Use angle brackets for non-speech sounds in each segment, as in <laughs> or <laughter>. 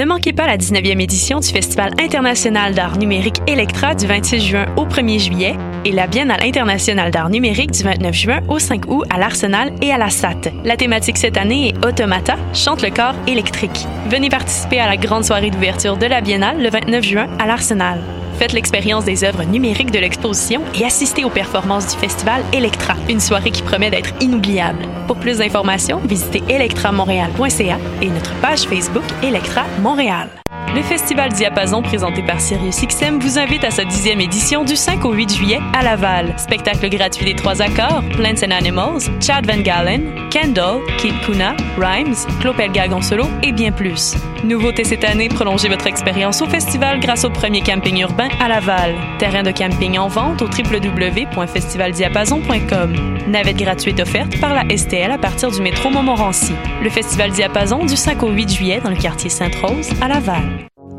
Ne manquez pas la 19e édition du Festival international d'art numérique Electra du 26 juin au 1er juillet et la Biennale internationale d'art numérique du 29 juin au 5 août à l'Arsenal et à la SAT. La thématique cette année est Automata, chante le corps électrique. Venez participer à la grande soirée d'ouverture de la Biennale le 29 juin à l'Arsenal. Faites l'expérience des œuvres numériques de l'exposition et assistez aux performances du festival Electra, une soirée qui promet d'être inoubliable. Pour plus d'informations, visitez electramontréal.ca et notre page Facebook Electra Montréal. Le Festival Diapason présenté par SiriusXM vous invite à sa dixième édition du 5 au 8 juillet à Laval. Spectacle gratuit des trois accords, Plants and Animals, Chad Van Galen, Kendall, Kid Kuna, Rhymes, Clopel Gagon solo et bien plus. Nouveauté cette année, prolongez votre expérience au festival grâce au premier camping urbain à Laval. Terrain de camping en vente au www.festivaldiapason.com. Navette gratuite offerte par la STL à partir du métro Montmorency. Le Festival Diapason du 5 au 8 juillet dans le quartier Sainte-Rose à Laval.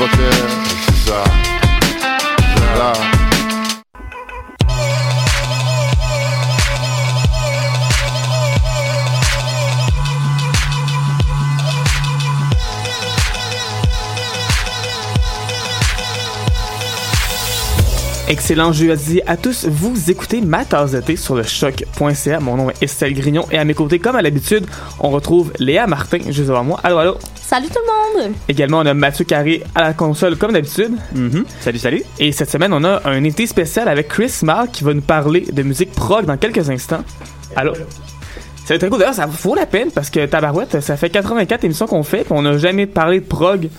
Fuck it. C'est ça. Ça. Excellent jeudi à tous. Vous écoutez ma tasse de sur le choc.ca. Mon nom est Estelle Grignon et à mes côtés, comme à l'habitude, on retrouve Léa Martin juste devant moi. Allô, allô. Salut tout le monde! Également, on a Mathieu Carré à la console, comme d'habitude. Salut, salut. Et cette semaine, on a un été spécial avec Chris Mark qui va nous parler de musique prog dans quelques instants. Allô? Ça va être très cool. D'ailleurs, ça vaut la peine parce que Tabarouette, ça fait 84 émissions qu'on fait, puis on n'a jamais parlé de prog. Puis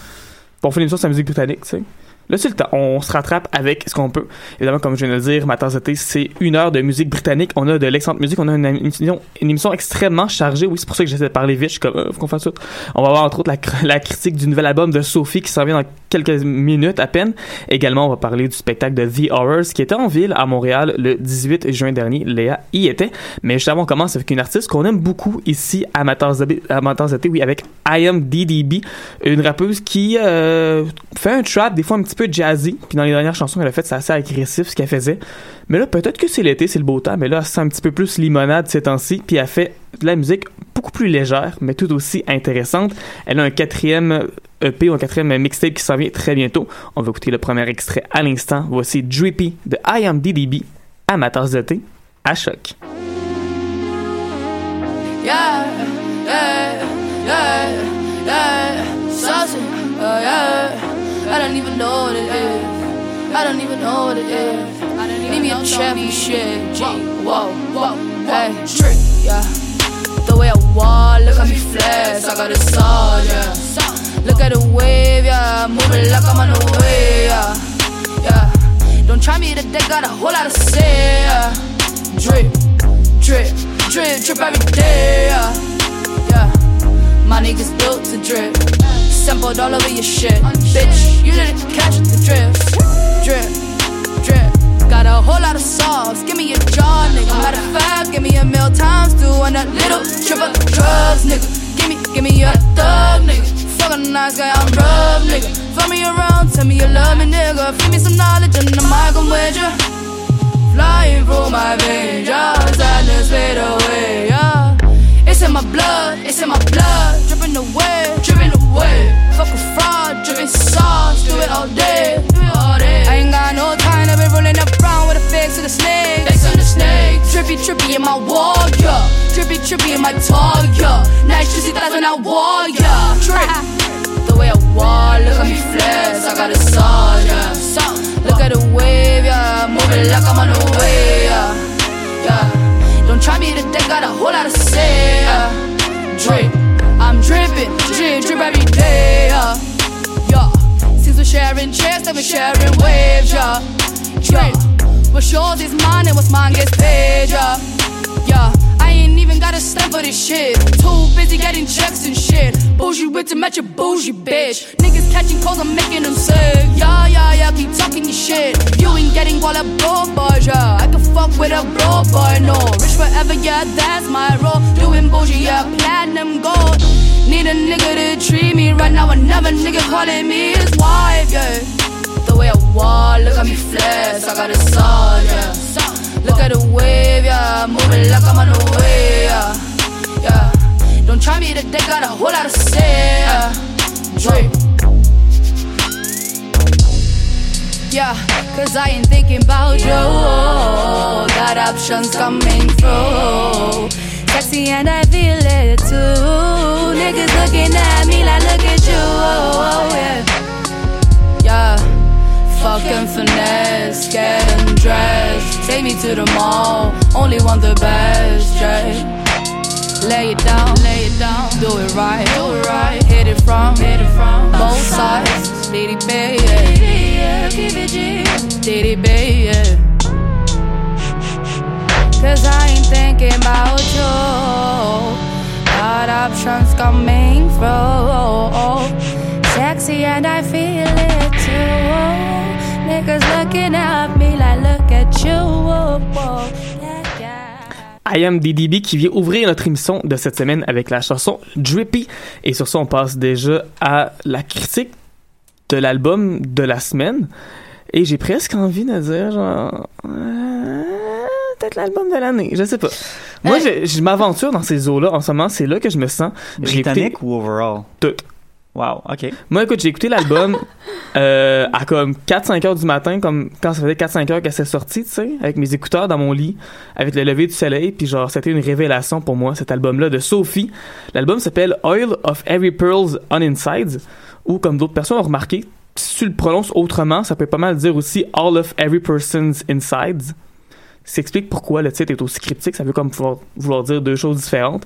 on fait une émission sur la musique britannique, tu sais. Là, c'est le temps. On se rattrape avec ce qu'on peut. Évidemment, comme je viens de le dire, ma tasse c'est une heure de musique britannique. On a de l'excellente musique. On a une émission, extrêmement chargée. Oui, c'est pour ça que j'essaie de parler vite. Je suis comme, euh, faut qu'on fasse ça. On va voir, entre autres, la, cr- la critique du nouvel album de Sophie qui s'en vient dans quelques minutes à peine. Également, on va parler du spectacle de The Horrors qui était en ville à Montréal le 18 juin dernier. Léa y était. Mais juste avant, on commence avec une artiste qu'on aime beaucoup ici à ma tasse oui, avec I Am DDB, une rappeuse qui euh, fait un trap, des fois un petit peu jazzy. Puis dans les dernières chansons qu'elle a faites, c'est assez agressif ce qu'elle faisait. Mais là, peut-être que c'est l'été, c'est le beau temps, mais là, elle se sent un petit peu plus limonade ces temps-ci. Puis elle fait de la musique beaucoup plus légère, mais tout aussi intéressante. Elle a un quatrième EP ou un quatrième mixtape qui s'en vient très bientôt. On va écouter le premier extrait à l'instant. Voici Drippy de I Am DDB à de thé à choc. Know what it is. I don't even know what it is. Need me a shit. G, whoa, whoa, hey, trick, yeah. The way I walk, look at me flex. I got a sauce, yeah. Look at the wave, yeah. Moving like I'm on the way, yeah. Yeah. Don't try me today, got a whole lot to say, yeah. Drip, drip, drip, drip every day, yeah. Yeah. My niggas built to drip. Sampled all over your shit. Bitch, you didn't catch the drip. Drip, drip. Got a whole lot of sauce. Give me a jar, nigga. Matter of fact, give me a meal times two and a little trip of drugs, nigga. Give me, give me a thug, nigga. Fuck a nice guy, I'm rough, nigga. Fuck me around, tell me you love me, nigga. Feed me some knowledge and I'm with ya. Flying through my veins, yeah. Sadness fade away, yeah. It's in my blood, it's in my blood. Dripping away, away. Fuck a fraud, dripping sauce. Do it all day, all day. I ain't got no time to be rolling up around with a fix to the snake. Fix to the snake. Trippy, trippy in my wall, yeah. Trippy, drippy in my talk, yeah. Nice juicy thighs when I walk, yeah. <laughs> The way I wall, look at me flex, I got a sauce, yeah. Look at the wave, yeah, moving like I'm on the way, yeah. yeah. Don't try me today, got a whole lot to say, yeah. Drip, dripping, drip, drip every day, yeah. yeah. Since we're sharing chairs, then we're sharing waves, yeah. yeah. What's yours is mine, and what's mine gets paid, yeah. Yeah. I ain't even got a step for this shit. Too busy getting checks and shit. Bougie with to match a bougie bitch. Niggas catching calls, I'm making them sick. Yeah, yeah, yeah, keep talking your shit. You ain't getting all that broke boys, yeah. I can fuck with a broke boy, no. Rich forever, yeah, that's my role. Doing bougie, yeah, platinum gold. Need a nigga to treat me right now. Another nigga calling me his wife, yeah. The way I walk, look at me flex. I got a soul, yeah. Look at the wave, yeah. Moving like I'm on the way, yeah. Yeah. Don't try me today, got a whole lot to say, yeah. Drip. Yeah, cause I ain't thinking about you. Got options coming through. Sexy and I feel it too. Niggas looking at me like, look at you. Oh, oh, yeah. Yeah. Fucking finesse, getting dressed. Take me to the mall, only want the best, Jay. Lay it down, lay it down, do it right, do it right. Hit it from, hit it from both sides. Diddy baby, yeah. Diddy baby, yeah. Cause I am DDB qui vient ouvrir notre émission de cette semaine avec la chanson Drippy. Et sur ça, on passe déjà à la critique de l'album de la semaine. Et j'ai presque envie de dire, genre, euh, peut-être l'album de l'année, je sais pas. Moi, je, je m'aventure dans ces eaux-là en ce moment, c'est là que je me sens. Britannique ou overall? tout. Wow, ok. Moi, écoute, j'ai écouté l'album <laughs> euh, à comme 4-5 heures du matin, comme quand ça faisait 4-5 heures qu'elle s'est sortie, tu sais, avec mes écouteurs dans mon lit, avec le lever du soleil, puis genre, c'était une révélation pour moi, cet album-là de Sophie. L'album s'appelle Oil of Every Pearl's on Inside, ou comme d'autres personnes ont remarqué, si tu le prononces autrement, ça peut pas mal dire aussi All of Every Person's Inside. Ça explique pourquoi le titre est aussi cryptique, ça veut comme vouloir, dire deux choses différentes.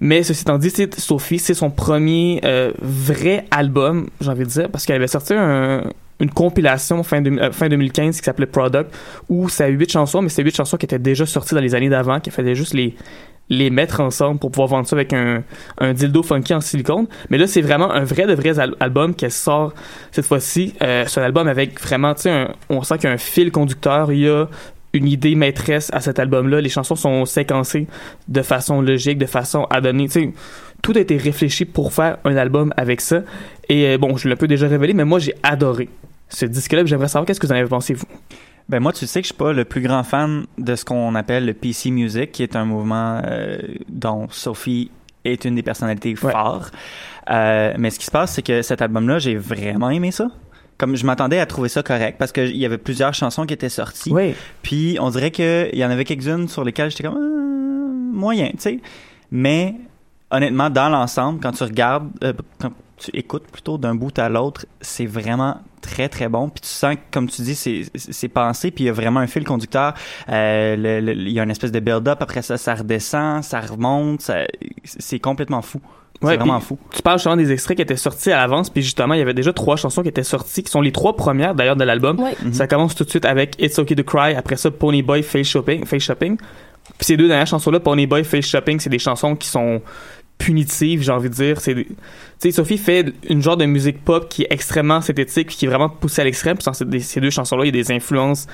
Mais ceci étant dit, Sophie, c'est son premier euh, vrai album, j'ai envie de dire, parce qu'elle avait sorti un- une compilation fin, de- euh, fin 2015 qui s'appelait Product, où ça a huit chansons, mais c'est huit chansons qui étaient déjà sorties dans les années d'avant, qui fallait juste les les mettre ensemble pour pouvoir vendre ça avec un, un dildo funky en silicone. Mais là, c'est vraiment un vrai de vrai al- album qu'elle sort cette fois-ci. Euh, c'est un album avec vraiment, tu sais, on sent qu'il y a un fil conducteur. Il y a une idée maîtresse à cet album-là. Les chansons sont séquencées de façon logique, de façon à donner, tu sais, tout a été réfléchi pour faire un album avec ça. Et euh, bon, je l'ai un peu déjà révélé, mais moi, j'ai adoré ce disque-là. J'aimerais savoir qu'est-ce que vous en avez pensé, vous? Ben moi, tu sais que je suis pas le plus grand fan de ce qu'on appelle le PC Music, qui est un mouvement euh, dont Sophie est une des personnalités Ouais. phares. Euh, mais ce qui se passe, c'est que cet album-là, j'ai vraiment aimé ça. Comme je m'attendais à trouver ça correct, parce qu'il y avait plusieurs chansons qui étaient sorties. Oui. Puis on dirait qu'il y en avait quelques-unes sur lesquelles j'étais comme euh, moyen, tu sais. Mais honnêtement, dans l'ensemble, quand tu regardes, euh, quand tu écoutes plutôt d'un bout à l'autre, c'est vraiment très très bon. Puis tu sens que, comme tu dis, c'est c'est pensé. Puis il y a vraiment un fil conducteur. Euh, le- le- il y a une espèce de build-up. Après ça, ça redescend, ça remonte. ça- C'est complètement fou. C'est Ouais, vraiment fou. Tu parles justement des extraits qui étaient sortis à l'avance, puis justement, il y avait déjà trois chansons qui étaient sorties, qui sont les trois premières d'ailleurs de l'album. Ouais. Ça commence tout de suite avec It's Okay to Cry, après ça Pony Boy Face Shopping. Face Shopping. Puis ces deux dernières chansons-là, Pony Boy Face Shopping, c'est des chansons qui sont punitives, j'ai envie de dire. C'est, des- sais, Sophie fait une genre de musique pop qui est extrêmement synthétique, qui est vraiment poussée à l'extrême. Puis dans ces, ces deux chansons-là, il y a des influences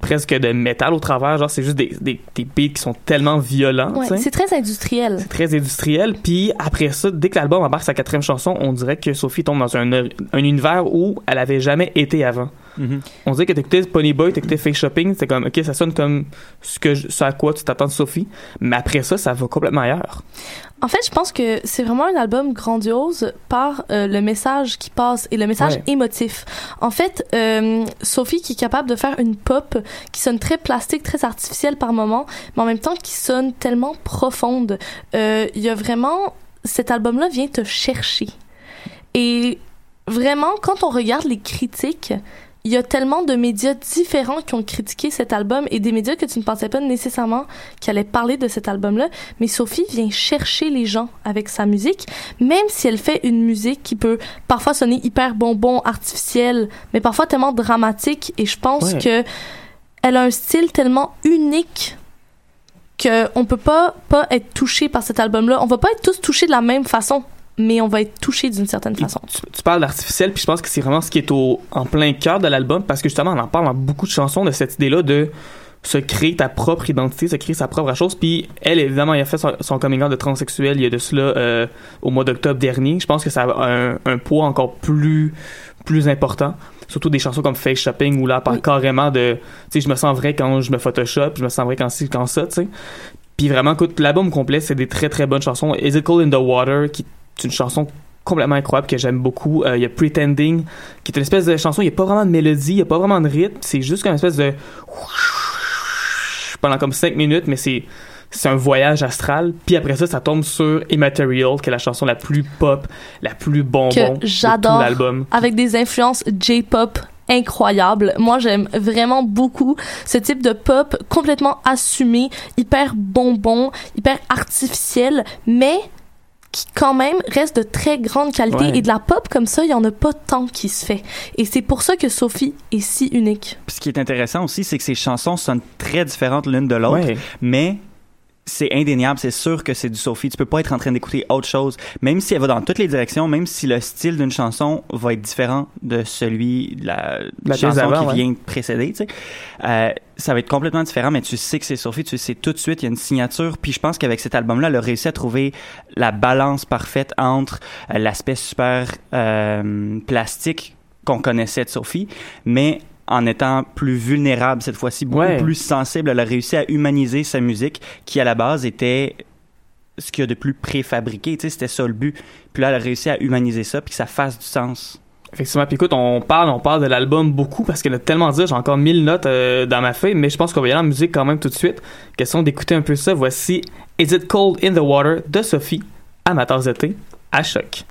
presque de métal au travers. Genre, c'est juste des, des, des beats qui sont tellement violents. Ouais, c'est très industriel. C'est très industriel. Puis après ça, dès que l'album embarque sa quatrième chanson, on dirait que Sophie tombe dans un, un univers où elle avait jamais été avant. Mhm. On dirait que t'écoutais Pony Boy, t'écoutais Face Shopping, c'était comme, ok, ça sonne comme ce, que je- ce à quoi tu t'attends de Sophie. Mais après ça, ça va complètement ailleurs. En fait, je pense que c'est vraiment un album grandiose par euh, le message qui passe et le message Ouais. émotif. En fait, euh, Sophie qui est capable de faire une pop qui sonne très plastique, très artificielle par moment, mais en même temps qui sonne tellement profonde. Euh, Il y a vraiment cet album-là vient te chercher et vraiment, quand on regarde les critiques, il y a tellement de médias différents qui ont critiqué cet album et des médias que tu ne pensais pas nécessairement qui allaient parler de cet album-là. Mais Sophie vient chercher les gens avec sa musique, même si elle fait une musique qui peut parfois sonner hyper bonbon, artificielle, mais parfois tellement dramatique. Et je pense Ouais. que elle a un style tellement unique que on peut pas pas être touché par cet album-là. On va pas être tous touchés de la même façon, mais on va être touché d'une certaine façon. Tu, tu parles d'artificiel, puis je pense que c'est vraiment ce qui est au, en plein cœur de l'album, parce que justement, on en parle dans beaucoup de chansons de cette idée-là de se créer ta propre identité, se créer sa propre chose. Puis elle, évidemment, elle a fait son, son coming out de transsexuel il y a de cela euh, au mois d'octobre dernier. Je pense que ça a un, un poids encore plus plus important. Surtout des chansons comme Face Shopping où là, elle parle Oui. carrément de, tu sais, je me sens vrai quand je me Photoshop, je me sens vrai quand ci, quand ça, tu sais. Puis vraiment, écoute, l'album complet, c'est des très très bonnes chansons. Is It Cold in the Water, qui est une chanson complètement incroyable que j'aime beaucoup. Euh, Il y a Pretending, qui est une espèce de chanson, il n'y a pas vraiment de mélodie, il n'y a pas vraiment de rythme, c'est juste comme une espèce de... pendant comme 5 minutes, mais c'est c'est un voyage astral. Puis après ça, ça tombe sur Immaterial, qui est la chanson la plus pop, la plus bonbon Que j'adore. de tout l'album. avec des influences J-pop incroyables. Moi, j'aime vraiment beaucoup ce type de pop complètement assumé, hyper bonbon, hyper artificiel, mais qui quand même reste de très grande qualité. Ouais. Et de la pop comme ça, il y en a pas tant qui se fait. Et c'est pour ça que Sophie est si unique. Puis ce qui est intéressant aussi, c'est que ces chansons sonnent très différentes l'une de l'autre, Ouais. mais c'est indéniable, c'est sûr que c'est du Sophie. Tu peux pas être en train d'écouter autre chose, même si elle va dans toutes les directions, même si le style d'une chanson va être différent de celui de la, chanson qui ouais. vient de précéder. Tu sais. Euh, ça va être complètement différent, mais tu sais que c'est Sophie, tu sais tout de suite, il y a une signature. Puis je pense qu'avec cet album-là, elle a réussi à trouver la balance parfaite entre euh, l'aspect super euh, plastique qu'on connaissait de Sophie, mais en étant plus vulnérable cette fois-ci, beaucoup Ouais. plus sensible. Elle a réussi à humaniser sa musique, qui à la base était ce qu'il y a de plus préfabriqué. Tu sais, c'était ça le but. Puis là, elle a réussi à humaniser ça, puis que ça fasse du sens. Effectivement. Puis écoute, on parle, on parle de l'album beaucoup parce qu'il y a tellement à dire. J'ai encore 1000 notes euh, dans ma feuille, mais je pense qu'on va y aller en musique quand même tout de suite. Question d'écouter un peu ça. Voici Is It Cold in the Water de Sophie, amateur de thé, à choc.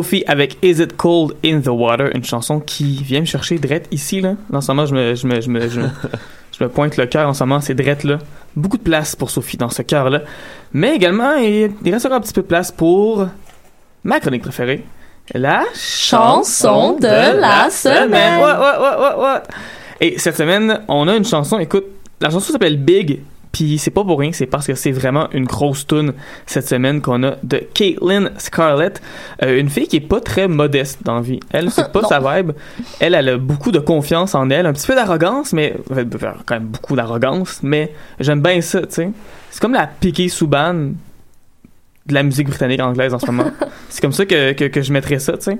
Sophie avec Is It Cold in the Water, une chanson qui vient me chercher drette ici, là. En ce moment, je me, je me, je me, je me, <laughs> je me pointe le cœur en ce moment, c'est drette là. Beaucoup de place pour Sophie dans ce cœur-là. Mais également, il, il reste encore un petit peu de place pour ma chronique préférée. La Chanson de la semaine. What, what, what, what? Et cette semaine, on a une chanson, écoute, la chanson s'appelle Big, puis c'est pas pour rien, c'est parce que c'est vraiment une grosse tune cette semaine qu'on a de Caitlyn Scarlett, euh, une fille qui est pas très modeste dans la vie. Elle, c'est <laughs> pas sa vibe. Elle, elle a beaucoup de confiance en elle, un petit peu d'arrogance, mais quand même beaucoup d'arrogance, mais j'aime bien ça, tu sais. C'est comme la Piqué Souban de la musique britannique anglaise en ce moment. <laughs> c'est comme ça que, que, que je mettrais ça, tu sais.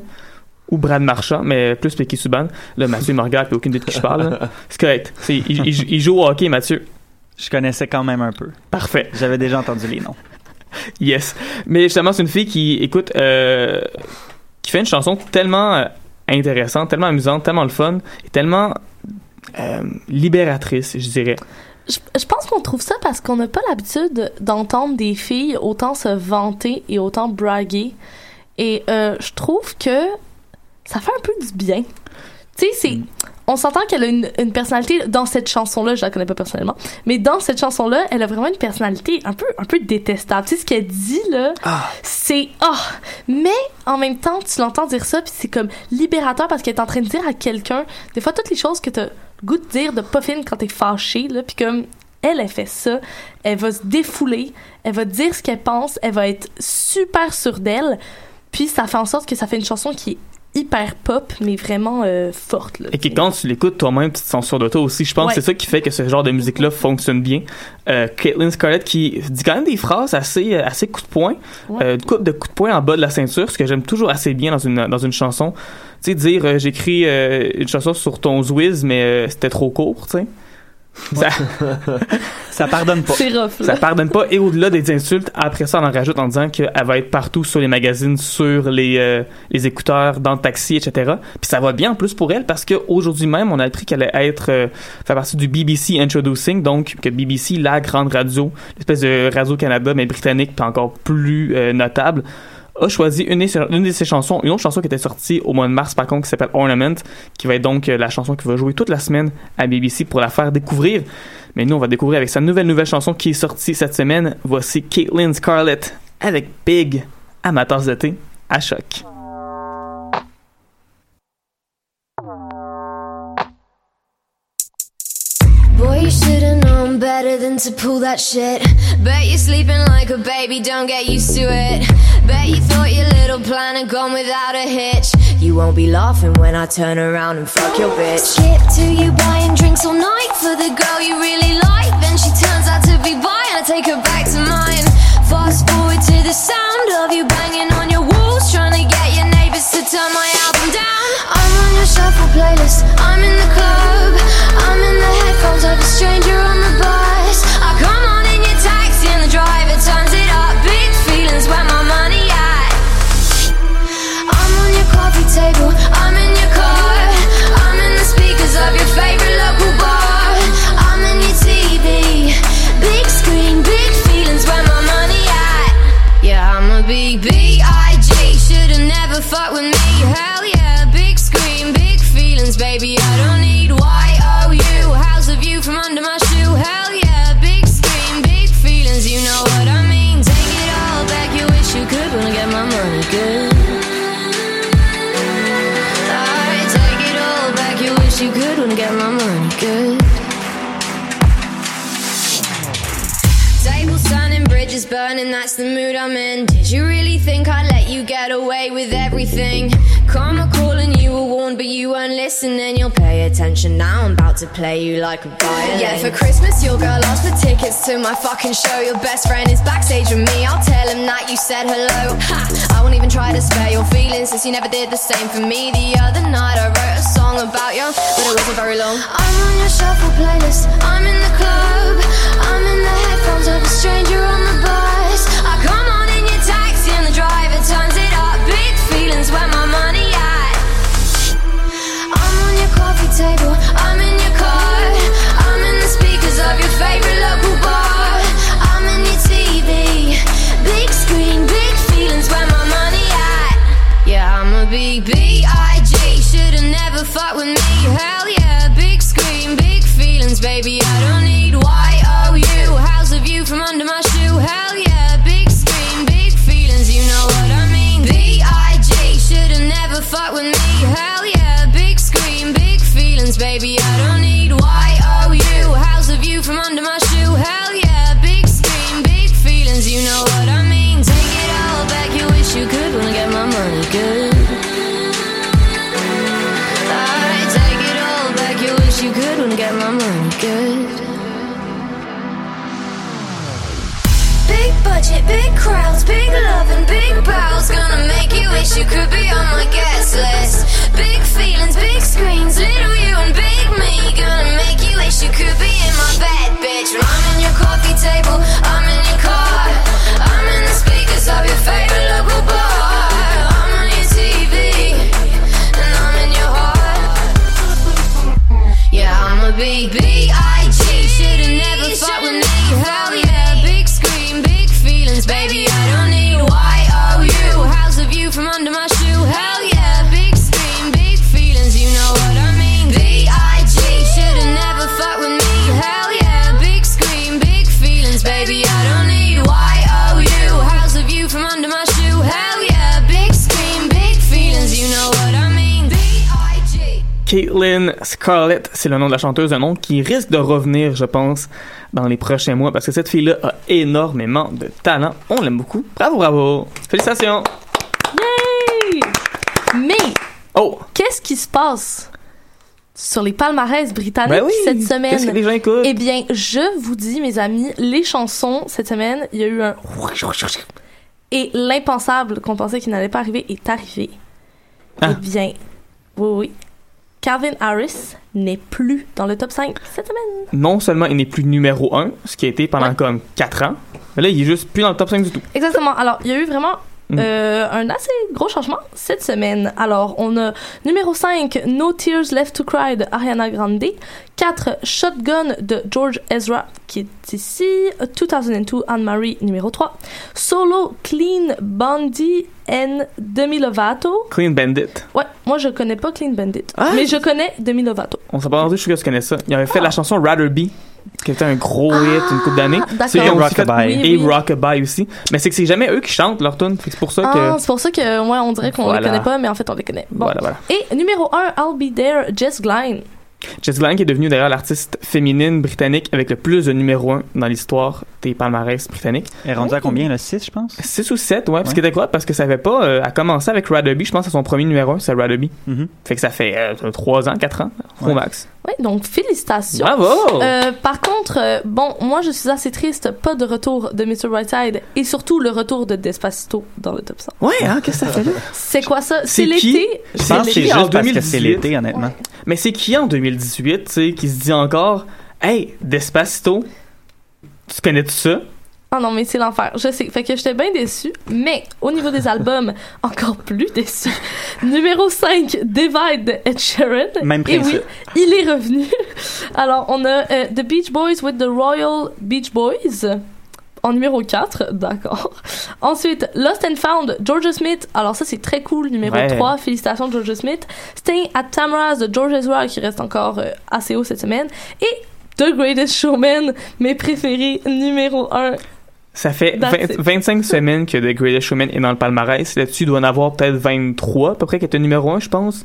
Ou Brad Marchand, mais plus Piqué Souban. Là, Mathieu me regarde, puis aucune idée de qui je parle. C'est correct. C'est- il, il- il joue au hockey, Mathieu. Je connaissais quand même un peu. Parfait. J'avais déjà entendu les noms. Yes. Mais justement, c'est une fille qui, écoute, euh, qui fait une chanson tellement euh, intéressante, tellement amusante, tellement le fun, et tellement euh, libératrice, je dirais. Je, je pense qu'on trouve ça parce qu'on n'a pas l'habitude d'entendre des filles autant se vanter et autant braguer. Et euh, je trouve que ça fait un peu du bien. Tu sais, c'est. On s'entend qu'elle a une, une personnalité dans cette chanson-là, je la connais pas personnellement, mais dans cette chanson-là, elle a vraiment une personnalité un peu, un peu détestable. Tu sais, ce qu'elle dit, là, c'est. Ah! Mais en même temps, tu l'entends dire ça, puis c'est comme libérateur parce qu'elle est en train de dire à quelqu'un, des fois, toutes les choses que t'as le goût de dire de pas fine quand t'es fâché, là, puis comme. Elle, elle fait ça. Elle va se défouler. Elle va dire ce qu'elle pense. Elle va être super sûre d'elle. Puis ça fait en sorte que ça fait une chanson qui est hyper pop, mais vraiment euh, forte. Là, Et que quand tu l'écoutes toi-même, tu te sens sûr de toi aussi. Je pense Ouais. que c'est ça qui fait que ce genre de musique-là fonctionne bien. Euh, Caitlyn Scarlett qui dit quand même des phrases assez, euh, assez coup de poing, Ouais. euh, coupe de coups de poing en bas de la ceinture, ce que j'aime toujours assez bien dans une, dans une chanson. Tu sais, dire euh, j'écris une chanson sur ton Zwiz, mais c'était trop court, tu sais. Ça, <laughs> Ça pardonne pas. Rough. ça pardonne pas. Et au-delà des insultes, après ça, on en rajoute en disant qu'elle va être partout sur les magazines, sur les, euh, les écouteurs, dans le taxi, etc. Puis ça va bien en plus pour elle parce qu'aujourd'hui même, on a appris qu'elle allait être euh, faire partie du BBC Introducing, donc que BBC, la grande radio, l'espèce de radio Canada, mais britannique, puis encore plus euh, notable, a choisi une, de- ses chansons, une autre chanson qui était sortie au mois de mars par contre, qui s'appelle Ornament, qui va être donc euh, la chanson qui va jouer toute la semaine à BBC pour la faire découvrir. Mais nous, on va découvrir avec sa nouvelle nouvelle chanson qui est sortie cette semaine. Voici Caitlyn Scarlett avec Big, amateurs de à choc. Than to pull that shit. Bet you're sleeping like a baby, don't get used to it. Bet you thought your little plan had gone without a hitch. You won't be laughing when I turn around and fuck your bitch. Skip to you buying drinks all night for the girl you really like. Then she turns out to be bi, I take her back to mine. Fast forward to the sound of you banging on your walls, trying to get your neighbors to turn my album down. I'm on your shuffle playlist, I'm in the club. Listening. You'll pay attention now, I'm about to play you like a violin. Yeah, for Christmas, your girl asked for tickets to my fucking show. Your best friend is backstage with me, I'll tell him that you said hello. Ha! I won't even try to spare your feelings, since you never did the same for me. The other night, I wrote a song about you, but it wasn't very long. I'm on your shuffle B.I.G. Caitlyn Scarlett, c'est le nom de la chanteuse, un nom qui risque de revenir, je pense, dans les prochains mois, parce que cette fille-là a énormément de talent. On l'aime beaucoup. Bravo, bravo. Félicitations. Yay! Mais, Oh, qu'est-ce qui se passe sur les palmarès britanniques ben oui. cette Qu'est-ce que semaine? les gens écoutent? Eh bien, je vous dis, mes amis, les chansons cette semaine, il y a eu un et l'impensable qu'on pensait qu'il n'allait pas arriver est arrivé. Ah. Eh bien, oui, oui. Calvin Harris n'est plus dans le top 5 cette semaine. Non seulement il n'est plus numéro 1, ce qui a été pendant Ouais. comme 4 ans, mais là, il est juste plus dans le top 5 du tout. Exactement. Alors, il y a eu vraiment Mm. euh, un assez gros changement cette semaine. Alors, on a numéro 5, No Tears Left to Cry de Ariana Grande. 4, Shotgun de George Ezra, qui est ici. 2002, Anne-Marie, numéro 3. Solo, Clean Bondi and Demi Lovato. Clean Bandit. Ouais, moi, je connais pas Clean Bandit. Ah! Mais je connais Demi Lovato. On s'est pas rendu, je suis sûr que tu connais ça. Il avait fait la chanson Rather Be, qui était un gros hit une couple d'années. d'accord. C'est- Rockabye. Oui, Et oui. Rockabye aussi. Mais c'est que c'est jamais eux qui chantent leur tune. C'est pour ça que. Ah, c'est pour ça que, ouais, on dirait qu'on Voilà. les connaît pas, mais en fait, on les connaît. Bon. Voilà, voilà. Et numéro 1, I'll Be There, Jess Glynne. Jess qui est devenue d'ailleurs l'artiste féminine britannique avec le plus de numéro 1 dans l'histoire des palmarès britanniques. Elle est rendue à combien, le 6, je pense? 6 ou 7, ouais. Parce que était quoi? Parce que ça avait pas. Euh, a commencé avec Radaby, je pense à son premier numéro 1, c'est Radaby. Mhm. Fait que ça fait 3 ans, 4 ans, au Ouais. max. Oui, donc félicitations. Bravo! Euh, par contre, euh, bon, moi je suis assez triste, pas de retour de Mr. Brightside et surtout le retour de Despacito dans le top 100. Ouais, hein, qu'est-ce que ça fait là? C'est quoi ça? C'est l'été? Je pense que c'est juste parce que c'est 2018. l'été, honnêtement. Mais c'est qui en 2018, tu sais, qui se dit encore, hey, Despacito, tu connais tout ça? Ah non, mais c'est l'enfer. Je sais. Fait que j'étais bien déçue. Mais au niveau des albums, <laughs> encore plus déçue. Numéro 5, Divide de Ed Sheeran. Même Et oui, principe. il est revenu. Alors, on a euh, The Beach Boys with the Royal Beach Boys. En numéro 4, <laughs> d'accord. Ensuite, Lost and Found, Georgia Smith. Alors ça, c'est très cool. Numéro Ouais. 3, félicitations Georgia Smith. Staying at Tamara's de George Ezra, qui reste encore euh, assez haut cette semaine. Et The Greatest Showman, mes préférés, numéro 1. Ça fait That's 20 it. 25 <laughs> semaines que The Greatest Showman est dans le palmarès. Là-dessus, il doit en avoir peut-être 23, à peu près, qui était numéro 1, je pense.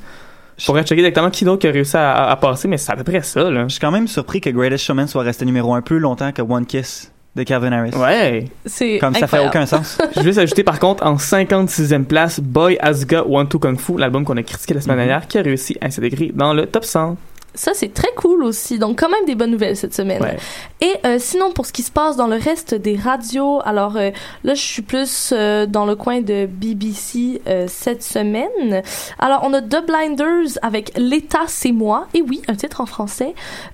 Je pourrais checker exactement qui d'autre qui a réussi à, à- à passer, mais c'est à peu près ça, là. Je suis quand même surpris que Greatest Showman soit resté numéro un plus longtemps que One Kiss de Calvin Harris. Ouais. C'est Comme ça fait incroyable. aucun sens. <laughs> Je vais juste ajouter, par contre, en 56e place, Boy Asuga One Two Kung Fu, l'album qu'on a critiqué la semaine Mhm. dernière, qui a réussi à s'intégrer dans le top 100. Ça, c'est très cool aussi. Donc, quand même des bonnes nouvelles cette semaine. Ouais. Et euh, sinon, pour ce qui se passe dans le reste des radios, alors euh, là, je suis plus euh, dans le coin de BBC cette semaine. Alors, on a The Blinders avec L'État, c'est moi. Et oui, un titre en français.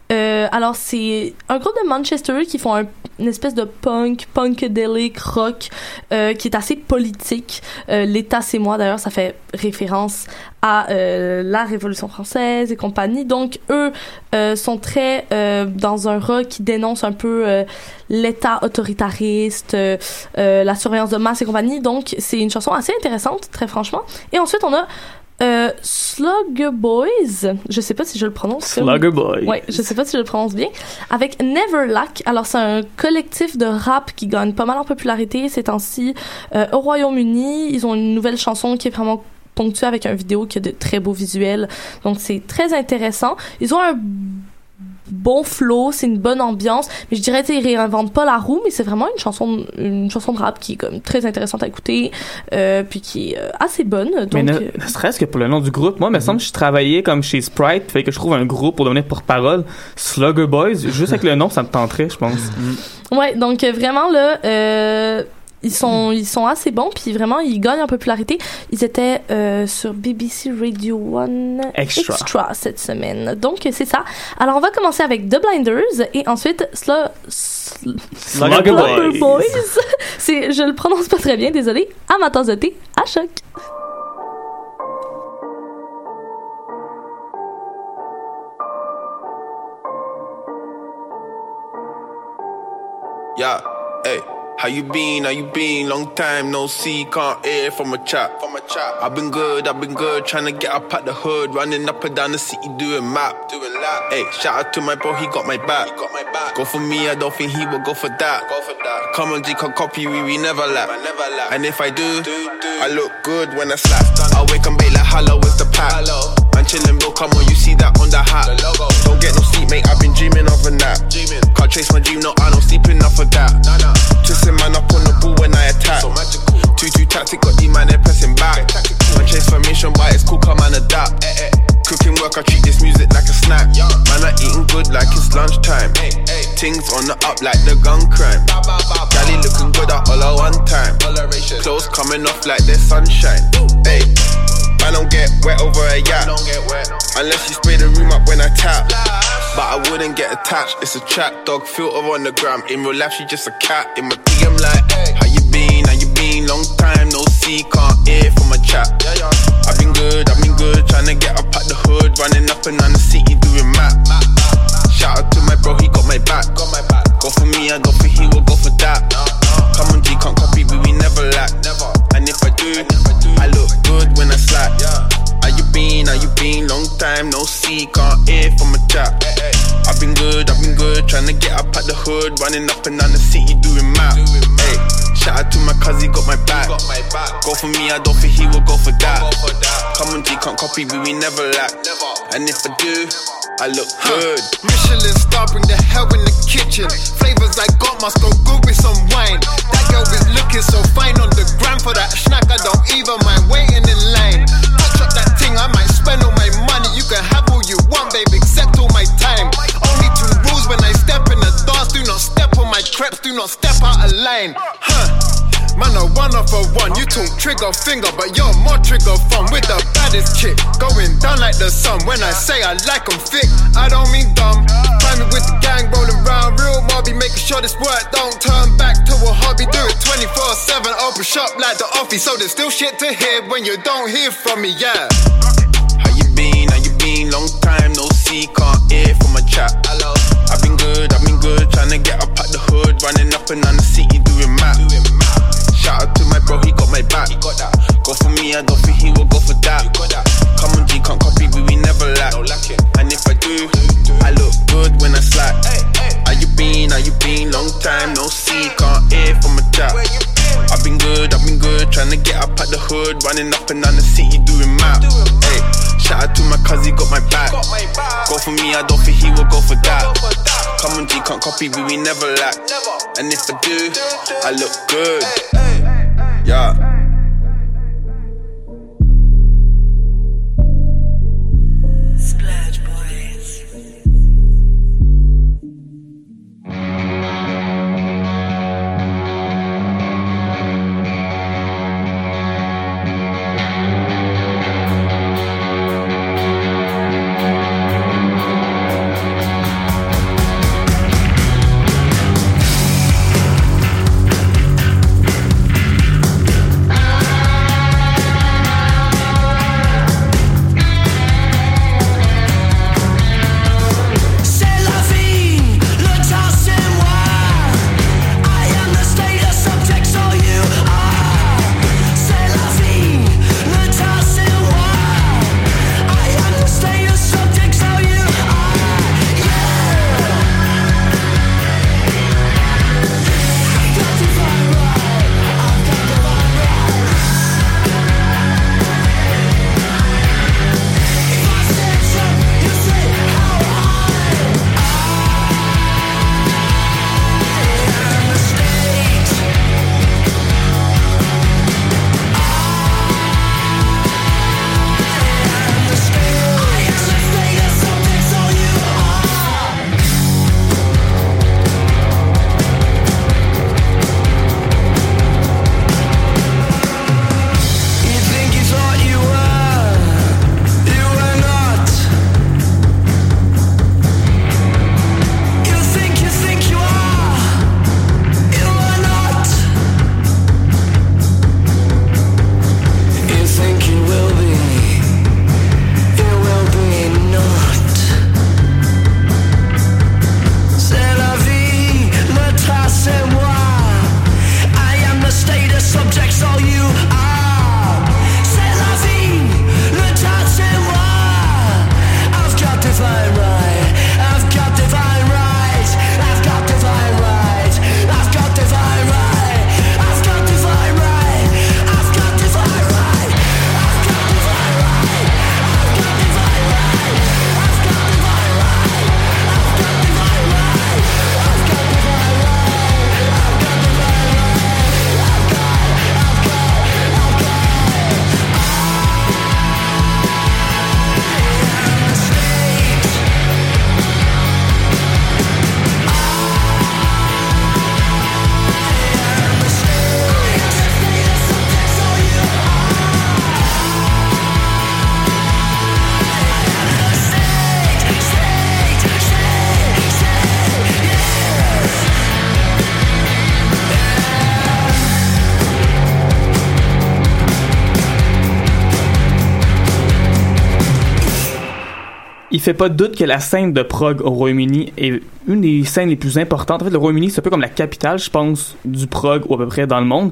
Alors, c'est un groupe de Manchester qui font un- une espèce de punk, punkadelic, rock, qui est assez politique. L'État, c'est moi. D'ailleurs, ça fait référence à euh, la Révolution française et compagnie. Donc, eux euh, sont très euh, dans un rock qui dénonce un peu euh, l'État autoritariste, euh, euh, la surveillance de masse et compagnie. Donc, c'est une chanson assez intéressante, très franchement. Et ensuite, on a euh, Slug Boys. Je sais pas si je le prononce. Slugger Boy. Ouais, je sais pas si je le prononce bien. Avec Never Lack. Alors, c'est un collectif de rap qui gagne pas mal en popularité ces temps-ci. Euh, au Royaume-Uni, ils ont une nouvelle chanson qui est vraiment ponctuée avec un vidéo qui a de très beaux visuels. Donc, c'est très intéressant. Ils ont un bon flow, c'est une bonne ambiance. Mais je dirais, ils réinventent pas la roue, mais c'est vraiment une chanson, une chanson de rap qui est comme très intéressante à écouter, euh, puis qui est euh, assez bonne. Donc, Mais ne, euh, ne serait-ce que pour le nom du groupe, moi, il me semble que je travaillais comme chez Sprite, fait que je trouve un groupe pour devenir porte-parole, Slugger Boys, juste avec le nom, ça me tenterait, je pense. Ouais, donc vraiment là, euh, ils sont ils sont assez bons puis vraiment ils gagnent en popularité. Ils étaient euh, sur BBC Radio 1 Extra. cette semaine. Donc c'est ça. Alors on va commencer avec The Blinders et ensuite Slu- Sl- Slugger Slugger Boys. Boys. <laughs> c'est je le prononce pas très bien, désolé. À ma tasse de thé, à choc. Yeah, hey, how you been? How you been? Long time no see, can't hear from a chat. From a chat. I've been good, I've been good, trying to get up at the hood, running up and down the city doing map, doing lap. Hey, shout out to my bro, he got my back. He got my back. Go for me, I don't think he will go for that. Go for that. Come on, G, can copy, we, we never lap. I never lap. And if I do, I look good when I slap. I wake and bait like hello with the pack. Hello. Chillin', bro, come on, you see that on the hat. The. Don't get no sleep, mate, I've been dreaming of a nap. Dreaming. Can't chase my dream, no, I don't sleep enough for that. Nah, nah. Twisting man up on the ball when I attack. So magical. Two two tactic, got these man, they pressing back. Man chase formation, but it's cool, come and adapt. Eh, eh. Cooking work, I treat this music like a snack. Man, I eating good like it's lunchtime. Things on the up like the gun crime. Gally looking good at all at one time. Clothes coming off like there's sunshine. Hey, man, don't get wet over a yacht. Unless you spray the room up when I tap. But I wouldn't get attached. It's a trap dog filter on the gram. In real life, she just a cat. In my DM, like, how you been? How you been? Long time no see, can't hear from a chat. I've been good, I've been good, trying to get up at the hood, running up and down the city doing map. Shout out to my bro, he got my back. Got my back. Go for me, I don't think he will go for that. Uh, uh. Come on, G, can't copy, but we never lack. Never. And if I do, I look good when I slack. How you been? How you been? Long time no see, can't hear from a chat. I've been good, I've been good, trying to get up at the hood, running up and down the city doing map. Hey, shout out to my he got my back. Go for me, I don't think he will go for that. Come on, G, can't copy, but we never lack. And if I do, I look good. Michelin star, bring the hell in the kitchen. Flavors I got must go good with some wine. That girl is looking so fine on the gram for that snack. I don't even mind waiting in line. Touch up that thing, I might spend all my money. You can have all you want, babe, except all my time. Only two rules when I step in the dance: do not step on my crepes, do not step out of line. Huh? Man, a one off a one. You talk trigger finger, but you're more trigger fun with the baddest chick. Going down like the sun. When I say I like 'em thick, I don't mean dumb. Find me with the gang rolling round, real mobby, making sure this work don't turn back to a hobby. Do it 24 7, open shop like the office. So there's still shit to hear when you don't hear from me, yeah. How you been? How you been? Long time no see, can't hear from a chat. Hello. I've been good, I've been good, trying to get up at the hood, running up and down the city doing map. Shout out to my bro, he got my back. Go for me, I don't think he will go for that. Come on, G, can't copy, but we never lack. And if I do, I look good when I slack. How you been? How you been? Long time no see, can't hear from a chat. I've been good, I've been good, trying to get up at the hood, running up and down the city doing map. Hey, shout out to my cuz, he got my back. Go for me, I don't think he will go for that. Come on, G, can't copy, but we never lack. And if I do, I look good. Yeah. Fait pas de doute que la scène de prog au Royaume-Uni est une des scènes les plus importantes. En fait, le Royaume-Uni, c'est un peu comme la capitale, je pense, du prog ou à peu près dans le monde.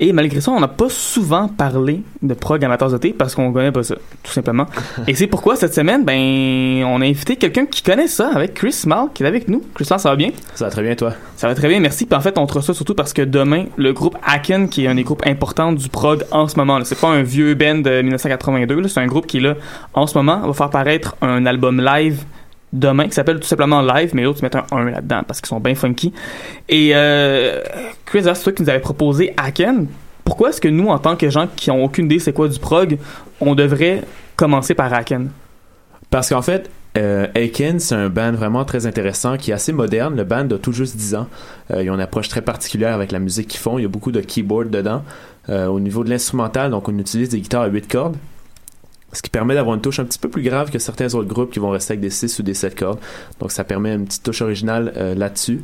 Et malgré ça, on n'a pas souvent parlé de prog amateurs de thé parce qu'on connaît pas ça, tout simplement. <laughs> Et c'est pourquoi cette semaine, ben, on a invité quelqu'un qui connaît ça avec Chris Mal qui est avec nous. Chris Mal, ça va bien? Ça va très bien, toi? Ça va très bien, merci. Puis en fait, on te reçoit surtout parce que demain, le groupe Haken, qui est un des groupes importants du prog en ce moment, c'est pas un vieux band de 1982, là, c'est un groupe qui est là en ce moment, va faire paraître un album live demain qui s'appelle tout simplement Live, mais l'autre, ils mettent un 1 là-dedans parce qu'ils sont bien funky. Et euh, Chris, toi qui nous avais proposé Haken. Pourquoi est-ce que nous, en tant que gens qui ont aucune idée c'est quoi du prog, on devrait commencer par Haken? Parce qu'en fait, euh, Aiken, c'est un band vraiment très intéressant qui est assez moderne. Le band a tout juste 10 ans. Euh, ils ont une approche très particulière avec la musique qu'ils font. Il y a beaucoup de keyboard dedans. Euh, au niveau de l'instrumental, donc on utilise des guitares à 8 cordes. Ce qui permet d'avoir une touche un petit peu plus grave que certains autres groupes qui vont rester avec des 6 ou des 7 cordes. Donc ça permet une petite touche originale euh, là-dessus.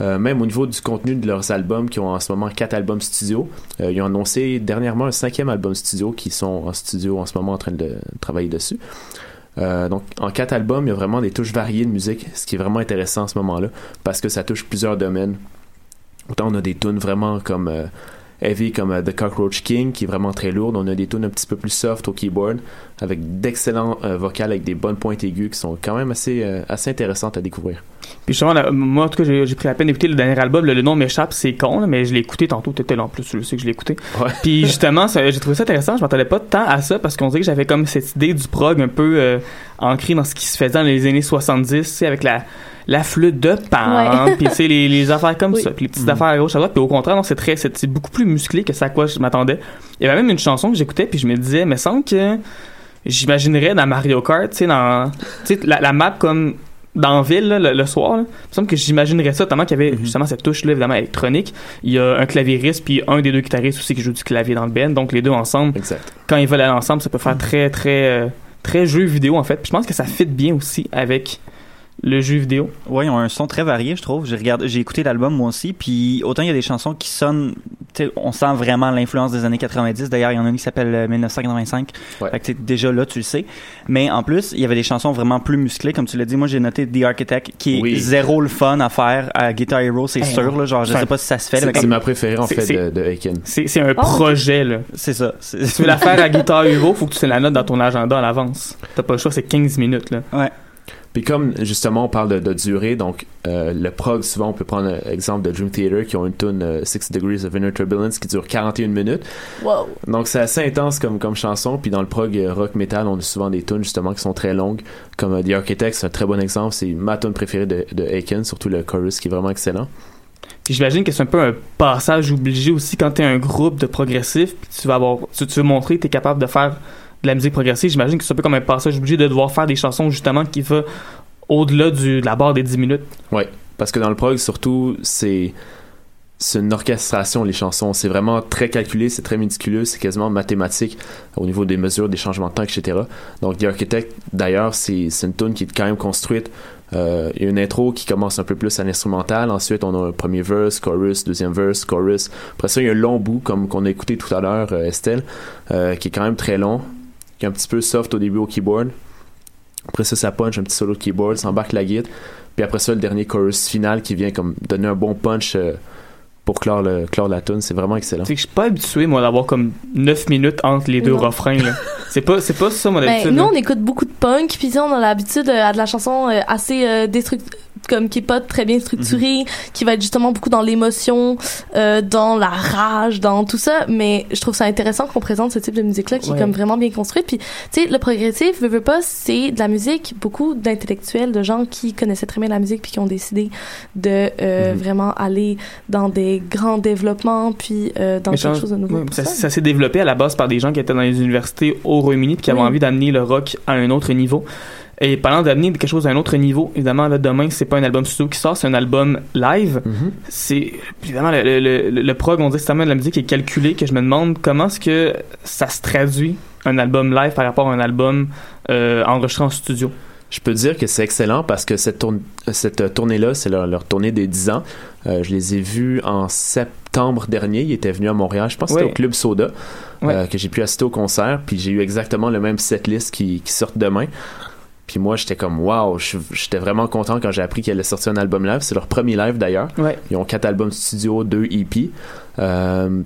Euh, même au niveau du contenu de leurs albums, qui ont en ce moment quatre albums studio, euh, ils ont annoncé dernièrement un cinquième album studio qui sont en studio en ce moment en train de travailler dessus. Donc en quatre albums, il y a vraiment des touches variées de musique, ce qui est vraiment intéressant en ce moment-là, parce que ça touche plusieurs domaines. Autant on a des tunes vraiment comme heavy comme euh, The Cockroach King qui est vraiment très lourde. On a des tunes un petit peu plus soft au keyboard avec d'excellents euh, vocales avec des bonnes pointes aiguës qui sont quand même assez, euh, assez intéressantes à découvrir. Puis justement, là, moi, en tout cas, j'ai j'ai pris la peine d'écouter le dernier album. Le, le nom m'échappe, c'est con, là, mais je l'ai écouté tantôt. T'étais là en plus, je sais que je l'ai écouté. <laughs> Puis justement, ça- j'ai trouvé ça intéressant. Je m'attendais pas tant à ça parce qu'on dirait que j'avais comme cette idée du prog un peu euh, ancrée dans ce qui se faisait dans les années 70, tu sais, avec la, la flûte de pan, Ouais. <laughs> puis tu sais, les, les affaires comme Oui. ça, puis les petites affaires à gauche, à droite. Puis au contraire, non, c'est très, c'est c'est beaucoup plus musclé que ça à quoi je m'attendais. Il y avait même une chanson que j'écoutais, puis je me disais, mais semble que j'imaginerais dans Mario Kart, tu sais, dans tu sais, la, la map comme dans ville là, le, le soir. Là. Il me semble que j'imaginerais ça, tellement qu'il y avait justement cette touche-là, évidemment, électronique. Il y a un claviériste, puis un des deux guitaristes aussi qui joue du clavier dans le band. Donc les deux ensemble, quand ils veulent aller ensemble, ça peut faire très, très, euh, très jeu vidéo, en fait. Puis je pense que ça fit bien aussi avec le jeu vidéo. Ouais, ils ont un son très varié, je trouve. J'ai regardé, j'ai écouté l'album moi aussi, puis autant il y a des chansons qui sonnent, on sent vraiment l'influence des années 90. D'ailleurs, il y en a une qui s'appelle euh, 1985. Fait que déjà là, tu le sais. Mais en plus, il y avait des chansons vraiment plus musclées, comme tu l'as dit. Moi, j'ai noté The Architect, qui est Oui. zéro le fun à faire à Guitar Hero, c'est sûr. Là, genre, je C'est sais un- pas si ça se fait. c'est- comme- ma préférée en fait de, de Aiken. C'est c'est un Oh, projet, là. C'est ça. Si tu veux la <laughs> faire à Guitar Hero, faut que tu la notes dans ton agenda à l'avance. T'as pas le choix, c'est 15 minutes, là. Ouais. Puis comme justement on parle de, de durée, donc euh, le prog souvent on peut prendre l'exemple de Dream Theater qui ont une tune euh, Six Degrees of Inner Turbulence qui dure 41 minutes. Wow. Donc c'est assez intense comme, comme chanson. Puis dans le prog euh, rock metal, on a souvent des tunes justement qui sont très longues. Comme euh, The Architect, c'est un très bon exemple. C'est ma tune préférée de, de Aiken, surtout le chorus qui est vraiment excellent. Puis j'imagine que c'est un peu un passage obligé aussi quand t'es un groupe de progressifs, puis tu vas avoir, tu, tu veux montrer que t'es capable de faire de la musique progressive. J'imagine que c'est un peu comme un passage obligé de devoir faire des chansons justement qui va au-delà de la barre des 10 minutes. Ouais, parce que dans le prog, surtout, c'est une orchestration, les chansons. C'est vraiment très calculé, c'est très méticuleux, c'est quasiment mathématique au niveau des mesures, des changements de temps, etc. Donc, The Architect, d'ailleurs, c'est c'est une tune qui est quand même construite Euh, Il y a une intro qui commence un peu plus à l'instrumental. Ensuite, on a un premier verse, chorus, deuxième verse, chorus. Après ça, il y a un long bout, comme qu'on a écouté tout à l'heure, euh, Estelle, euh, qui est quand même très long, qui est un petit peu soft au début au keyboard. Après ça, ça punch, un petit solo de keyboard, ça embarque la guitare. Puis après ça, le dernier chorus final qui vient comme donner un bon punch euh, pour clore, le, clore la tune. C'est vraiment excellent. C'est que je suis pas habitué, moi, d'avoir comme 9 minutes entre les deux Non. refrains, là. <laughs> C'est pas, c'est pas ça, mon Ben, habitude. nous, là. on écoute beaucoup de punk, puis on a l'habitude euh, à de la chanson euh, assez euh, destruct- comme qui est pas très bien structurée, Mhm. qui va être justement beaucoup dans l'émotion, euh, dans la rage, dans tout ça. Mais je trouve ça intéressant qu'on présente ce type de musique-là qui Ouais. est comme vraiment bien construite. Puis, tu sais, le progressif, veux, veux pas, c'est de la musique, beaucoup d'intellectuels, de gens qui connaissaient très bien la musique puis qui ont décidé de euh, Mhm. vraiment aller dans des grands développements puis euh, dans Mais quelque chose de nouveau. ça ça. ça s'est développé à la base par des gens qui étaient dans les universités au Royaume-Uni puis qui avaient Oui. envie d'amener le rock à un autre niveau. Et parlant d'amener quelque chose à un autre niveau, évidemment, là, demain, c'est pas un album studio qui sort, c'est un album live. Mhm. C'est, évidemment, le, le, le, le prog, on dit que c'est tellement de la musique qui est calculée que je me demande comment est-ce que ça se traduit un album live par rapport à un album euh, enregistré en studio. Je peux dire que c'est excellent parce que cette, tourne- cette tournée-là, c'est leur, leur tournée des 10 ans. Euh, je les ai vus en septembre dernier. Ils étaient venus à Montréal. Je pense que c'était au Club Soda Ouais. euh, que j'ai pu assister au concert. Puis j'ai eu exactement le même setlist qui, qui sort demain. Puis moi, j'étais comme, waouh, j'étais vraiment content quand j'ai appris qu'ils allaient sortir un album live. C'est leur premier live d'ailleurs. Ouais. Ils ont quatre albums studio, deux EP. Euh,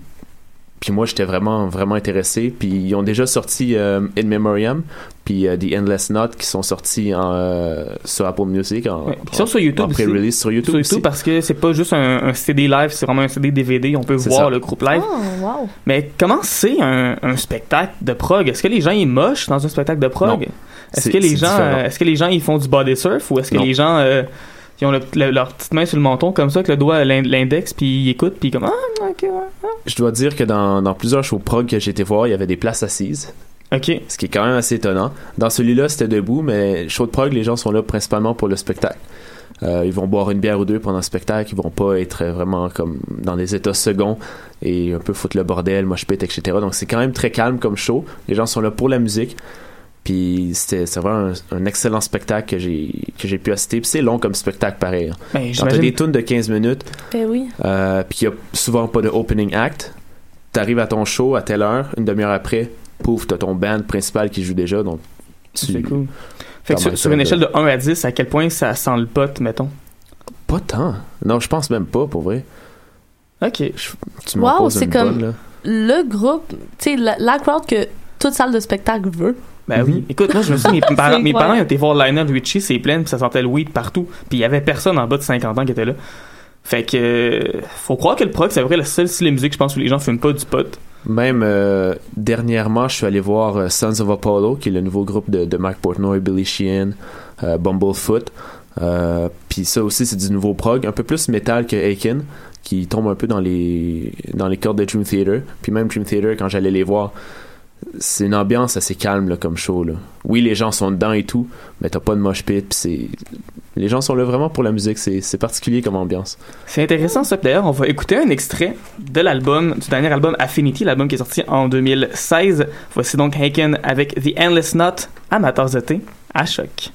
puis moi, j'étais vraiment, vraiment intéressé. Puis ils ont déjà sorti euh, In Memoriam, puis euh, The Endless Knot, qui sont sortis en, euh, sur Apple Music. En, Ouais. Sur YouTube en aussi. pré-release sur YouTube. Sur YouTube aussi. parce que c'est pas juste un, un CD live, c'est vraiment un CD DVD. On peut voir ça. le groupe live. Oh, wow. Mais comment c'est un, un spectacle de prog? Est-ce que les gens ils mochent dans un spectacle de prog? Non. Est-ce que les gens, euh, est-ce que les gens ils font du body surf ou est-ce que Non. les gens euh, ils ont le- le- leur petite main sur le menton comme ça, avec le doigt l'index, puis ils écoutent, puis comme ah ok ouais. ah. Je dois dire que dans, dans plusieurs shows prog que j'ai été voir, il y avait des places assises. Ok. Ce qui est quand même assez étonnant. Dans celui-là, c'était debout, mais show de prog, les gens sont là principalement pour le spectacle. Euh, ils vont boire une bière ou deux pendant le spectacle, ils vont pas être vraiment comme dans des états seconds et un peu foutre le bordel, mosh pit, etc. Donc c'est quand même très calme comme show. Les gens sont là pour la musique. Puis c'était c'est vraiment un, un excellent spectacle que j'ai que j'ai pu assister. Puis c'est long comme spectacle pareil. hein. Ben, Quand t'as des tunes de 15 minutes, Ben oui. euh, puis qu'il y a souvent pas de opening act. T'arrives à ton show à telle heure, une demi-heure après, pouf, t'as ton band principal qui joue déjà, donc tu... C'est cool. Fait que sur, une échelle de 1 à 10, à quel point ça sent le pot, mettons? Pas tant. Non, je pense même pas, pour vrai. Ok. Tu m'en Wow, c'est comme bonne, là. le groupe, tu sais, la, la crowd que toute salle de spectacle veut. Ben oui. Écoute, moi, je me souviens, mes <laughs> parents, mes parents ils ont été voir Lionel Richie, c'est plein, puis ça sentait le weed partout. Puis il y avait personne en bas de 50 ans qui était là. Fait que, euh, faut croire que le prog, c'est vrai le seul style de musique, je pense, où les gens fument pas du pot. Même euh, dernièrement, je suis allé voir euh, Sons of Apollo, qui est le nouveau groupe de, de Mike Portnoy, Billy Sheehan, euh, Bumblefoot. Euh, Puis ça aussi, c'est du nouveau prog, un peu plus métal que Aiken, qui tombe un peu dans les dans les cordes de Dream Theater. Puis même Dream Theater, quand j'allais les voir, c'est une ambiance assez calme là, comme show. Là. Oui, les gens sont dedans et tout, mais t'as pas de mosh pit. C'est les gens sont là vraiment pour la musique. C'est c'est particulier comme ambiance. C'est intéressant ça. D'ailleurs, on va écouter un extrait de l'album, du dernier album Affinity, l'album qui est sorti en 2016. Voici donc Haken avec The Endless Knot, amateurs de thé, à choc.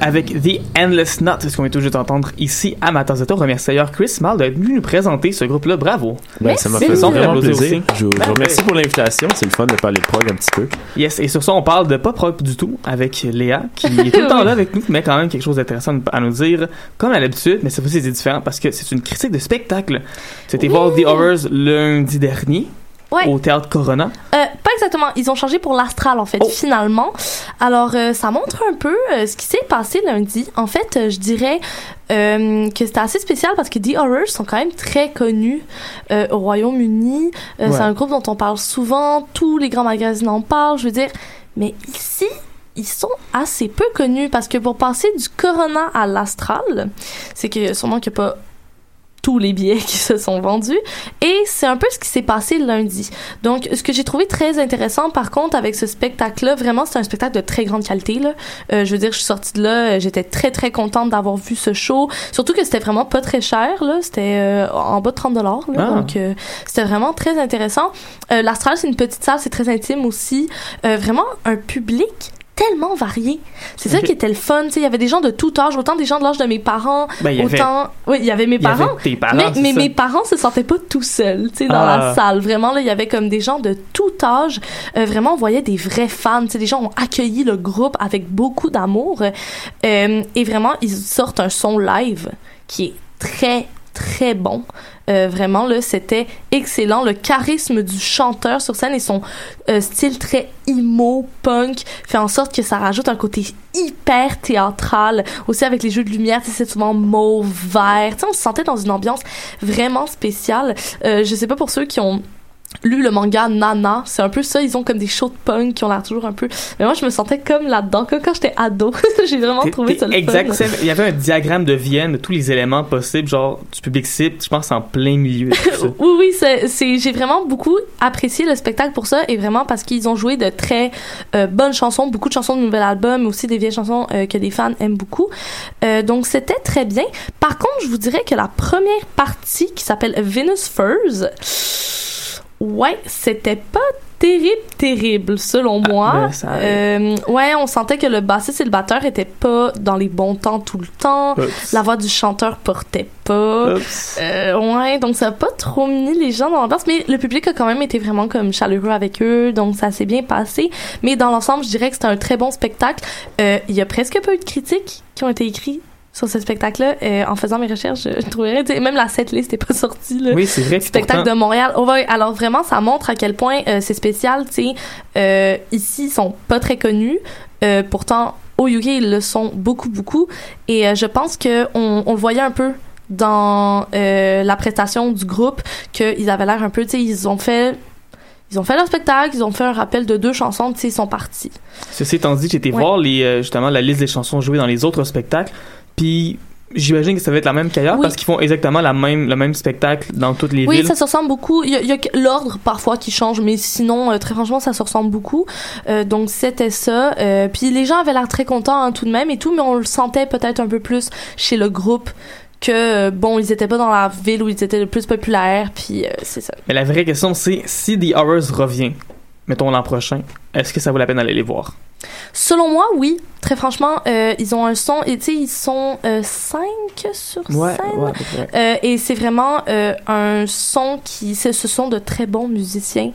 Avec The Endless Knot, c'est ce qu'on est toujours d'entendre ici à Matanzato. Remercie d'ailleurs Chris Mal d'être venu nous présenter ce groupe-là. Bravo. Ben, ça m'a Merci. fait vraiment plaisir. aussi. Je vous je vous remercie pour l'invitation. C'est le fun de parler de prog un petit peu. Yes, et sur ça, on parle de pas prog du tout avec Léa, qui <laughs> est tout le temps là avec nous, mais quand même quelque chose d'intéressant à nous dire, comme à l'habitude, mais cette fois-ci c'est différent parce que c'est une critique de spectacle. C'était voir The Horrors lundi dernier Ouais. au Théâtre Corona. Euh, exactement. Ils ont changé pour l'astral, en fait, Oh. finalement. Alors, euh, ça montre un peu euh, ce qui s'est passé lundi. En fait, euh, je dirais que c'était assez spécial parce que The Horrors sont quand même très connus au Royaume-Uni. Ouais. C'est un groupe dont on parle souvent. Tous les grands magazines en parlent. Je veux dire, mais ici, ils sont assez peu connus parce que pour passer du Corona à l'astral, c'est que sûrement qu'il n'y a pas tous les billets <laughs> qui se sont vendus. Et c'est un peu ce qui s'est passé lundi. Donc, ce que j'ai trouvé très intéressant, par contre, avec ce spectacle-là, vraiment, c'est un spectacle de très grande qualité. Là. Euh, je veux dire, je suis sortie de là, euh, j'étais très, très contente d'avoir vu ce show. Surtout que c'était vraiment pas très cher. là. C'était euh, en bas de 30 dollars. Ah. Donc, euh, c'était vraiment très intéressant. Euh, L'Astral, c'est une petite salle, c'est très intime aussi. Euh, vraiment, un public tellement varié. C'est ça qui était le fun. tu sais, Il y avait des gens de tout âge, autant des gens de l'âge de mes parents, Ben, avait- autant... Oui, il y avait mes avait parents. tes parents, mais mes parents se sentaient pas tout seuls, tu sais, dans Ah. la salle. Vraiment, là, il y avait comme des gens de tout âge. Euh, vraiment, on voyait des vrais fans. Tu sais, les gens ont accueilli le groupe avec beaucoup d'amour. Euh, et vraiment, ils sortent un son live qui est très, très bon. Euh, vraiment, là, c'était excellent. Le charisme du chanteur sur scène et son euh, style très emo, punk, fait en sorte que ça rajoute un côté hyper théâtral. Aussi avec les jeux de lumière, c'est souvent mauve, vert. Tu sais, on se sentait dans une ambiance vraiment spéciale. Euh, je sais pas pour ceux qui ont lu le manga Nana, c'est un peu ça, ils ont comme des shows de punk qui ont l'air toujours un peu... Mais moi, je me sentais comme là-dedans, comme quand j'étais ado. <laughs> J'ai vraiment trouvé ça le Exact. fun. Il y avait un diagramme de Vienne de tous les éléments possibles, genre du public cible, je pense en plein milieu. <laughs> Oui, oui, c'est, j'ai vraiment beaucoup apprécié le spectacle pour ça et vraiment parce qu'ils ont joué de très euh, bonnes chansons, beaucoup de chansons de nouvel album, mais aussi des vieilles chansons euh, que des fans aiment beaucoup. Euh, donc c'était très bien. Par contre, je vous dirais que la première partie qui s'appelle Venus Furs, ouais, c'était pas terrible, terrible, selon moi. ben, ça. Euh, ouais, on sentait que le bassiste et le batteur étaient pas dans les bons temps tout le temps. Oups. La voix du chanteur portait pas. Euh, ouais, donc ça a pas trop mis les gens dans l'ambiance, mais le public a quand même été vraiment comme chaleureux avec eux, donc ça s'est bien passé. Mais dans l'ensemble, je dirais que c'était un très bon spectacle. Euh, Il y a presque pas eu de critiques qui ont été écrites sur ce spectacle-là. Euh, en faisant mes recherches, je, je trouvais même la setlist n'est pas <laughs> sortie. Là. Oui, c'est vrai. Spectacle pourtant- de Montréal. Oh, ouais, alors vraiment, ça montre à quel point euh, c'est spécial. Tu sais, euh, ici, ils sont pas très connus. Pourtant, au UK, ils le sont beaucoup, beaucoup. Et je pense que on, on le voyait un peu dans la prestation du groupe qu'ils avaient l'air un peu. Tu sais, ils ont fait. Ils ont fait leur spectacle, ils ont fait un rappel de deux chansons, tu sais, ils sont partis. Ceci étant dit, j'ai été Ouais. voir les, euh, justement la liste des chansons jouées dans les autres spectacles, puis j'imagine que ça va être la même qu'ailleurs Oui. parce qu'ils font exactement la même, le même spectacle dans toutes les Oui, villes. ça se ressemble beaucoup. Il y a, a l'ordre parfois qui change, mais sinon, euh, très franchement, ça se ressemble beaucoup. Euh, donc, c'était ça. Euh, puis les gens avaient l'air très contents hein, tout de même et tout, mais on le sentait peut-être un peu plus chez le groupe que, bon, ils étaient pas dans la ville où ils étaient le plus populaires, puis c'est ça. Mais la vraie question, c'est si The Horrors revient, mettons l'an prochain, est-ce que ça vaut la peine d'aller les voir? Selon moi, oui. Très franchement, euh, ils ont un son, et tu sais, ils sont 5 sur 5. Ouais, ouais, à peu près. Euh, et c'est vraiment euh, un son qui, c'est- ce sont de très bons musiciens.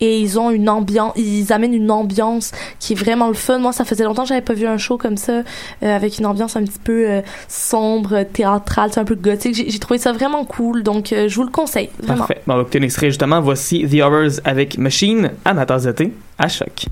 Et ils ont une ambiance, ils amènent une ambiance qui est vraiment le fun. Moi, ça faisait longtemps que j'avais pas vu un show comme ça, euh, avec une ambiance un petit peu euh, sombre, théâtrale, c'est un peu gothique. J'ai trouvé ça vraiment cool, donc euh, je vous le conseille, vraiment. Parfait. Bon, on va écouter un extrait justement. Voici The Horrors avec Machine, amateur d'été, à choc.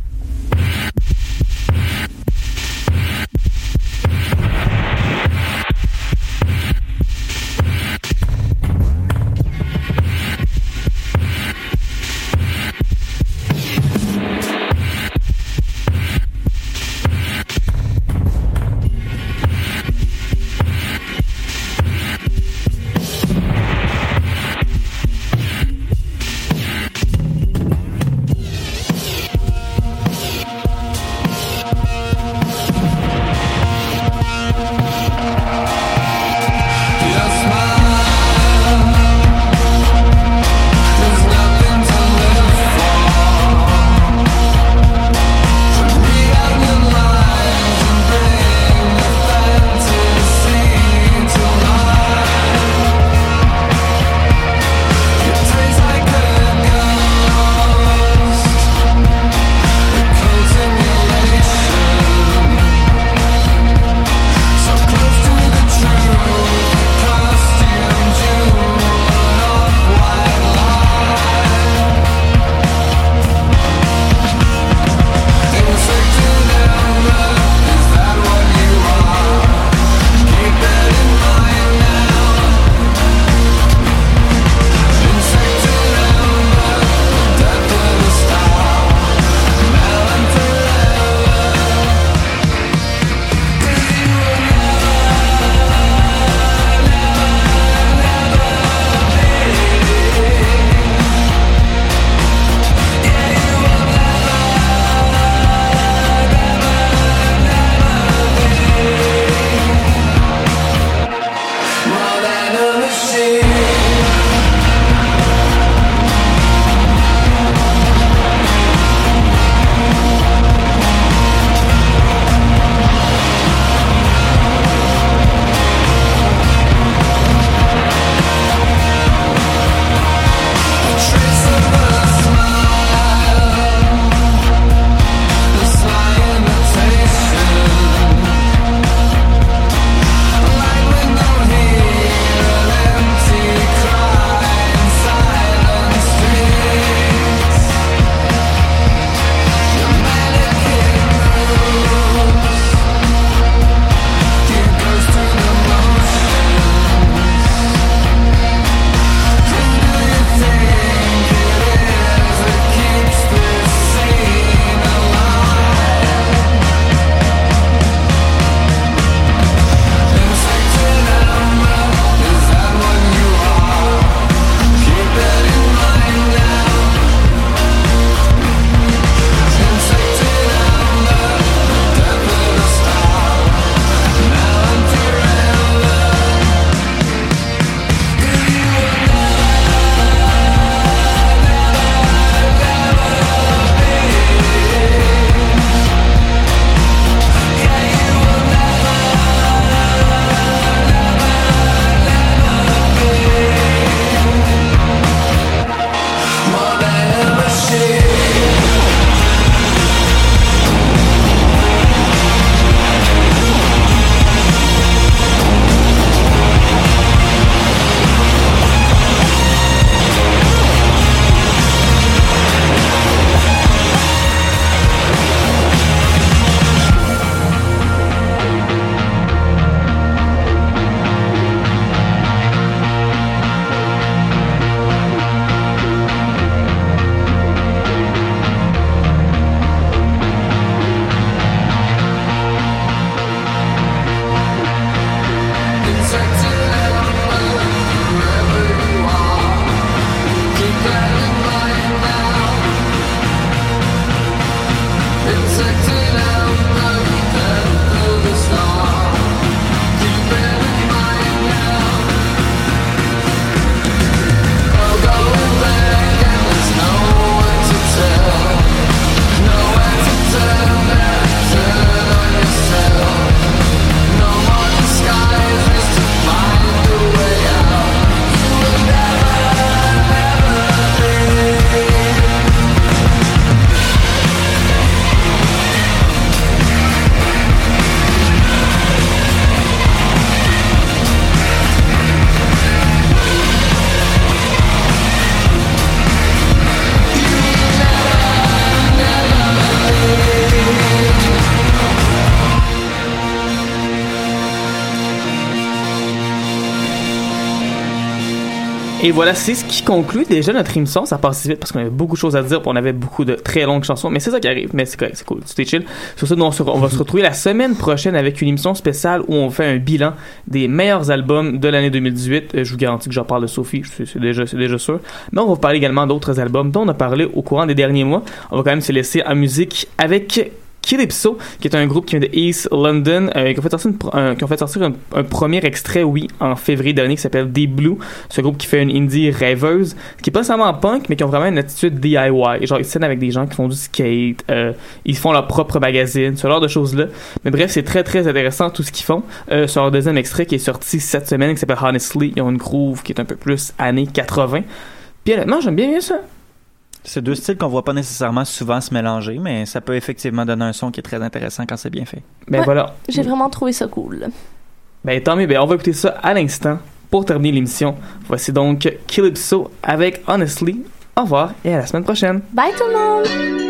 Et voilà, c'est ce qui conclut déjà notre émission. Ça passe si vite parce qu'on avait beaucoup de choses à dire, on avait beaucoup de très longues chansons, mais c'est ça qui arrive. Mais c'est correct, c'est cool, c'était chill. Sur nous, on, va se retrouver la semaine prochaine avec une émission spéciale où on fait un bilan des meilleurs albums de l'année 2018. Euh, Je vous garantis que j'en parle de Sophie, c'est déjà, déjà sûr. Mais on va parler également d'autres albums dont on a parlé au courant des derniers mois. On va quand même se laisser en musique avec Calypso, qui est un groupe qui vient de East London, euh, qui, ont fait sortir un, premier extrait, oui, en février dernier, qui s'appelle Deep Blue. Un groupe qui fait une indie rêveuse, qui est pas seulement punk, mais qui ont vraiment une attitude DIY. Genre, ils scènent avec des gens qui font du skate, euh, ils font leur propre magazine, ce genre de choses-là. Mais bref, c'est très très intéressant tout ce qu'ils font. Euh, sur leur deuxième extrait qui est sorti cette semaine, qui s'appelle Honestly, ils ont une groove qui est un peu plus années 80. Puis honnêtement, j'aime bien ça. C'est deux styles qu'on voit pas nécessairement souvent se mélanger, mais ça peut effectivement donner un son qui est très intéressant quand c'est bien fait. Ben Ouais, voilà. J'ai vraiment trouvé ça cool. Ben tant mieux, ben on va écouter ça à l'instant pour terminer l'émission. Voici donc Calypso avec Honestly. Au revoir et à la semaine prochaine. Bye tout le monde!